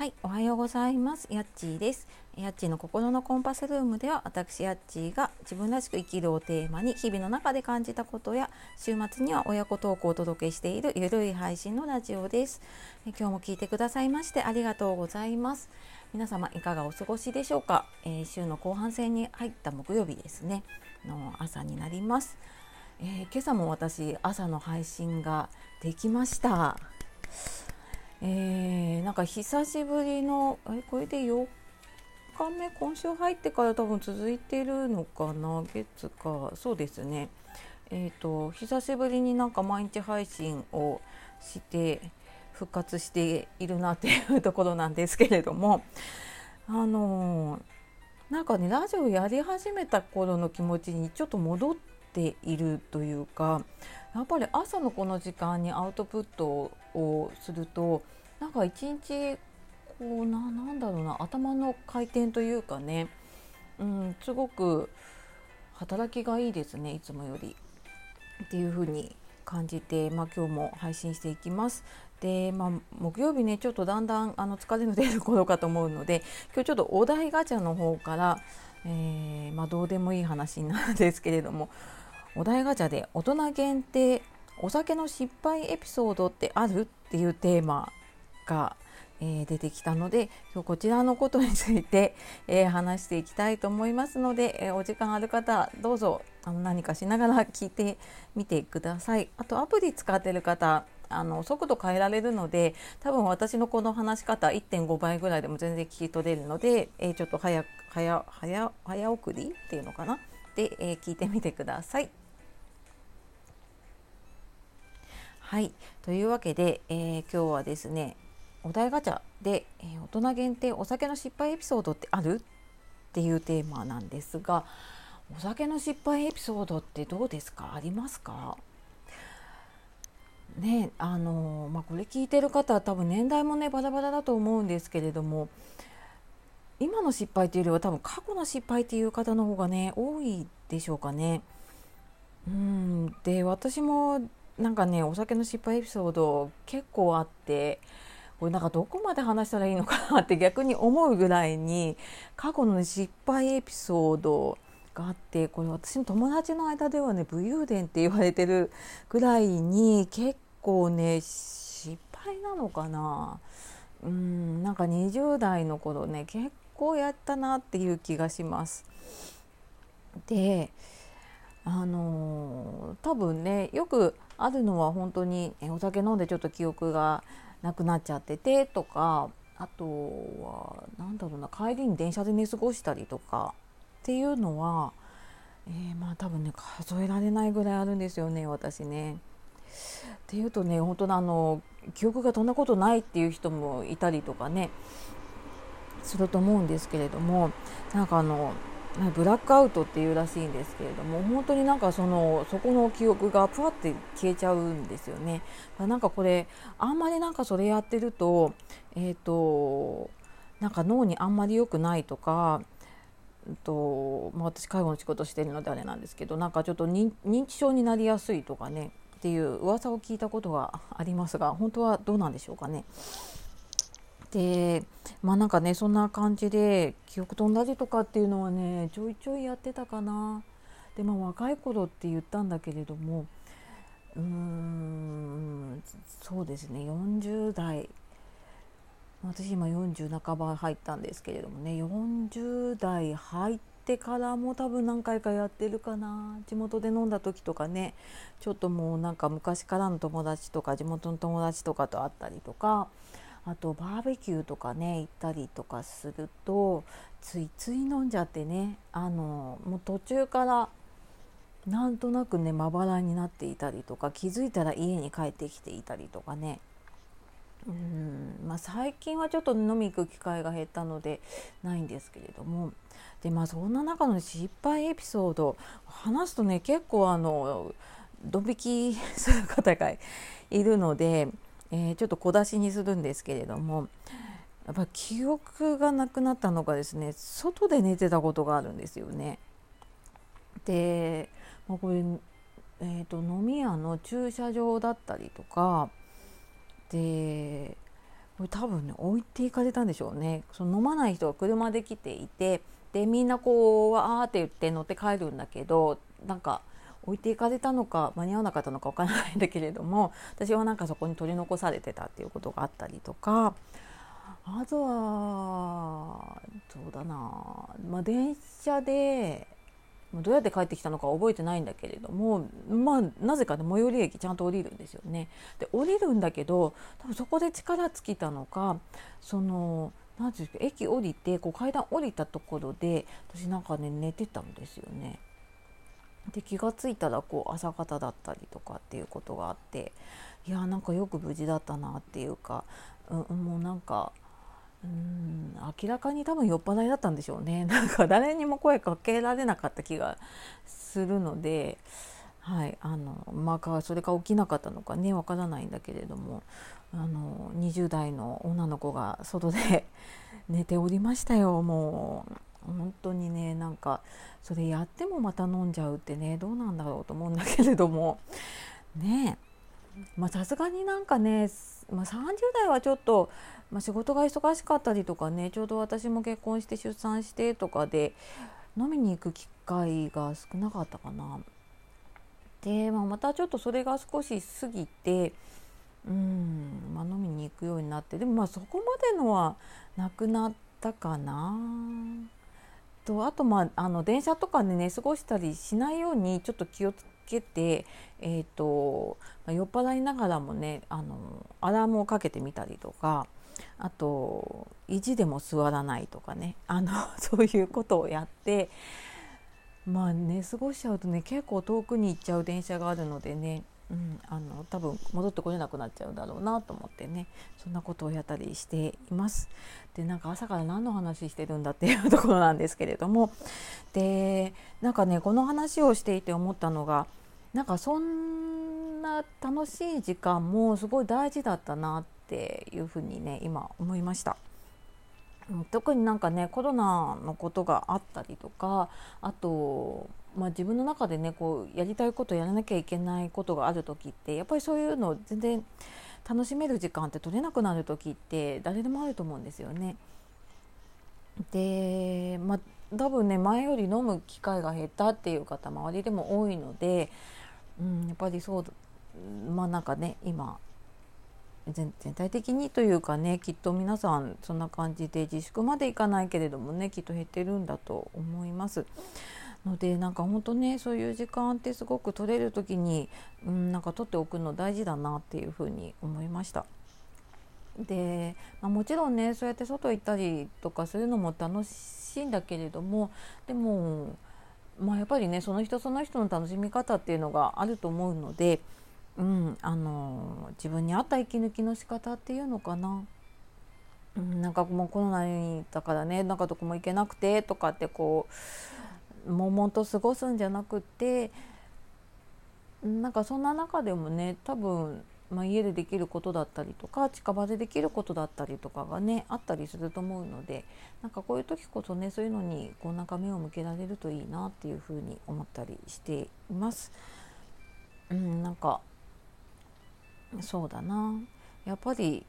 はい、おはようございます。やっちーです。やっちーの心のコンパスルームでは、私やっちーが自分らしく生きるをテーマに、日々の中で感じたことや、週末には親子トークをお届けしているゆるい配信のラジオです。え今日も聞いてくださいましてありがとうございます。皆様いかがお過ごしでしょうか？えー、週の後半戦に入った木曜日ですね。の朝になります。えー、今朝も私朝の配信ができました。えー、なんか久しぶりのえこれで4日目今週入ってから多分続いてるのかな月かそうですね。えっ、ー、と久しぶりになんか毎日配信をして復活しているなっていうところなんですけれどもあのー、なんかねラジオやり始めた頃の気持ちにちょっと戻っているというかやっぱり朝のこの時間にアウトプットをするとなんか一日こうななんだろうな頭の回転というかね、うん、すごく働きがいいですねいつもよりっていう風に感じて、まあ、今日も配信していきます。で、まあ、木曜日ねちょっとだんだんあの疲れの出る頃かと思うので今日ちょっとお題ガチャの方から、えー、まあ、どうでもいい話なんですけれどもお題ガチャで大人限定お酒の失敗エピソードってある？っていうテーマが、えー、出てきたので今日こちらのことについて、えー、話していきたいと思いますので、えー、お時間ある方どうぞあの何かしながら聞いてみてください。あとアプリ使ってる方あの速度変えられるので多分私のこの話し方1.5倍ぐらいでも全然聞き取れるので、え、ちょっと早早早早送りっていうのかな？で、え、聞いてみてください。はい。というわけで、えー、今日はですねお題ガチャで、えー、大人限定お酒の失敗エピソードってある？っていうテーマなんですがお酒の失敗エピソードってどうですか？ありますか？ねあのまあ、これ聞いてる方は多分年代もねバラバラだと思うんですけれども今の失敗というよりは多分過去の失敗っていう方の方がね多いでしょうかね。うん。で私もなんかねお酒の失敗エピソード結構あってこれなんかどこまで話したらいいのかなって 逆に思うぐらいに過去の失敗エピソードがあってこれ私の友達の間ではね武勇伝って言われてるぐらいに結構ね失敗なのかなうんなんか20代の頃ね結構やったなっていう気がします。であの多分ねよくあるのは本当にお酒飲んでちょっと記憶がなくなっちゃっててとかあとは何だろうな帰りに電車で寝過ごしたりとかっていうのは、えー、まあ多分ね数えられないぐらいあるんですよね私ね。っていうとね本当のあの記憶がそんなことないっていう人もいたりとかねすると思うんですけれどもなんかあのブラックアウトっていうらしいんですけれども本当になんかそのそこの記憶がふわって消えちゃうんですよね。なんかこれあんまりなんかそれやってるとえっ、ー、となんか脳にあんまり良くないとかと、まあ、私介護の仕事してるのであれなんですけどなんかちょっと認知症になりやすいとかねっていう噂を聞いたことがありますが本当はどうなんでしょうかね。でまあなんかねそんな感じで記憶飛んだりとかっていうのはねちょいちょいやってたかな。でまあ若い頃って言ったんだけれどもうーんそうですね40代私今40半ば入ったんですけれどもね40代入ってからも多分何回かやってるかな地元で飲んだ時とかねちょっともうなんか昔からの友達とか地元の友達とかと会ったりとかあとバーベキューとかね行ったりとかするとついつい飲んじゃってねあのもう途中からなんとなくねまばらになっていたりとか気づいたら家に帰ってきていたりとかね。うんまあ、最近はちょっと飲み行く機会が減ったのでないんですけれども。でまあそんな中の失敗エピソード話すとね結構あのドン引きする方がいるのでえー、ちょっと小出しにするんですけれどもやっぱ記憶がなくなったのがですね外で寝てたことがあるんですよね。で、まあ、これ、えーと、飲み屋の駐車場だったりとかでこれ多分ね置いていかれたんでしょうねその飲まない人が車で来ていてでみんなこうわーって言って乗って帰るんだけどなんか置いていかれたのか間に合わなかったのかわからないんだけれども 私はなんかそこに取り残されてたっていうことがあったりとかあとはそうだな、まあ、電車でどうやって帰ってきたのか覚えてないんだけれどもまあなぜかね最寄り駅ちゃんと降りるんですよね。で降りるんだけど多分そこで力尽きたのかその何て言うんですか駅降りてこう階段降りたところで私なんかね寝てたんですよね。で気が付いたらこう朝方だったりとかっていうことがあっていやなんかよく無事だったなっていうか、うん、もうなんかうん明らかに多分酔っ払いだったんでしょうね。なんか誰にも声かけられなかった気がするので、はいあのまあ、それが起きなかったのかねわからないんだけれどもあの20代の女の子が外で 寝ておりましたよもう。本当にねなんかそれやってもまた飲んじゃうってねどうなんだろうと思うんだけれどもねまさすがになんかね、まあ、30代はちょっとまあ、仕事が忙しかったりとかねちょうど私も結婚して出産してとかで飲みに行く機会が少なかったかな。で、まあ、またちょっとそれが少し過ぎてうん、まあ、飲みに行くようになってでもまあそこまでのはなくなったかな。とあとまああの電車とかで寝過ごしたりしないようにちょっと気をつけて、えーとまあ、酔っ払いながらもねあのアラームをかけてみたりとかあと意地でも座らないとかねあの そういうことをやってまあ寝過ごしちゃうとね結構遠くに行っちゃう電車があるのでね、うん、あの多分戻ってこれなくなっちゃうだろうなと思ってねそんなことをやったりしています。でなんか朝から何の話してるんだっていうところなんですけれどもでなんかねこの話をしていて思ったのがなんかそんな楽しい時間もすごい大事だったなっていうふうにね今思いました。特になんかねコロナのことがあったりとかあと、まあ、自分の中でねこうやりたいことやらなきゃいけないことがある時ってやっぱりそういうの全然楽しめる時間って取れなくなる時って誰でもあると思うんですよね。でまあ多分ね前より飲む機会が減ったっていう方周りでも多いので、うん、やっぱりそうまあなんかね今全体的にというかねきっと皆さんそんな感じで自粛までいかないけれどもねきっと減ってるんだと思います。のでなんか本当ねそういう時間ってすごく取れる時に、うん、なんか取っておくの大事だなっていうふうに思いました。で、まあ、もちろんねそうやって外行ったりとかするのも楽しいんだけれどもでも、まあ、やっぱりねその人その人の楽しみ方っていうのがあると思うので。うん、あの自分に合った息抜きの仕方っていうのかな。うん、なんかもうコロナだからねなんかどこも行けなくてとかってこう悶々と過ごすんじゃなくてなんかそんな中でもね多分、まあ、家でできることだったりとか近場でできることだったりとかがねあったりすると思うのでなんかこういう時こそねそういうのにこうなんか目を向けられるといいなっていうふうに思ったりしています。うん、なんかそうだなやっぱり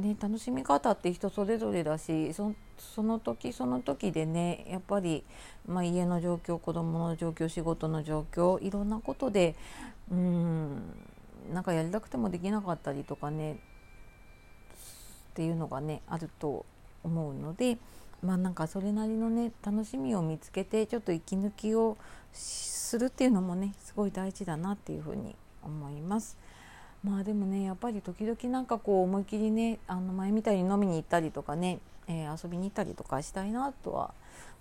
ね楽しみ方って人それぞれだしその時その時でねやっぱり、まあ、家の状況子供の状況仕事の状況いろんなことでうんなんかやりたくてもできなかったりとかねっていうのがねあると思うのでまあなんかそれなりのね楽しみを見つけてちょっと息抜きをするっていうのもねすごい大事だなっていうふうに思います。まあでもねやっぱり時々なんかこう思い切りねあの前みたいに飲みに行ったりとかね、えー、遊びに行ったりとかしたいなとは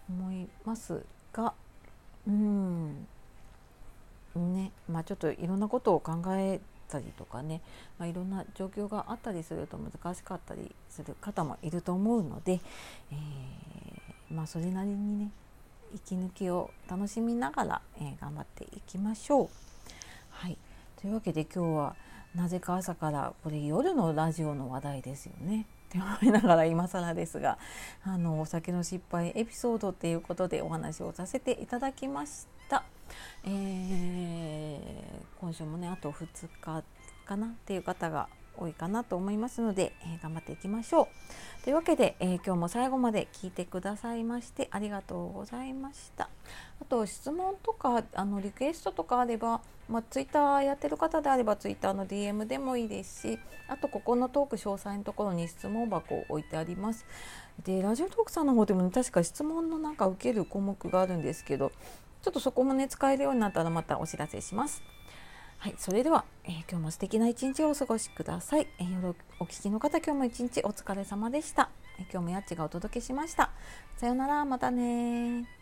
思いますがうん。ね。まあちょっといろんなことを考えたりとかね、まあ、いろんな状況があったりすると難しかったりする方もいると思うので、えー、まあそれなりにね息抜きを楽しみながら、えー、頑張っていきましょう。はい、というわけで今日はなぜか朝からこれ夜のラジオの話題ですよね。って思いながら今更ですがあのお酒の失敗エピソードっていうことでお話をさせていただきました。えー、今週もねあと2日かなっていう方が多いかなと思いますので、えー、頑張っていきましょう。というわけで、えー、今日も最後まで聞いてくださいましてありがとうございました。あと質問とかあのリクエストとかあれば、まあ、ツイッターやってる方であればツイッターの DM でもいいですしあとここのトーク詳細のところに質問箱を置いてあります。でラジオトークさんの方でも、ね、確か質問のなんか受ける項目があるんですけどちょっとそこもね使えるようになったらまたお知らせします。はい、それでは、えー、今日も素敵な一日をお過ごしください。えー、夜お聞きの方、今日も一日お疲れ様でした。えー、今日もやっちがお届けしました。さようなら、またね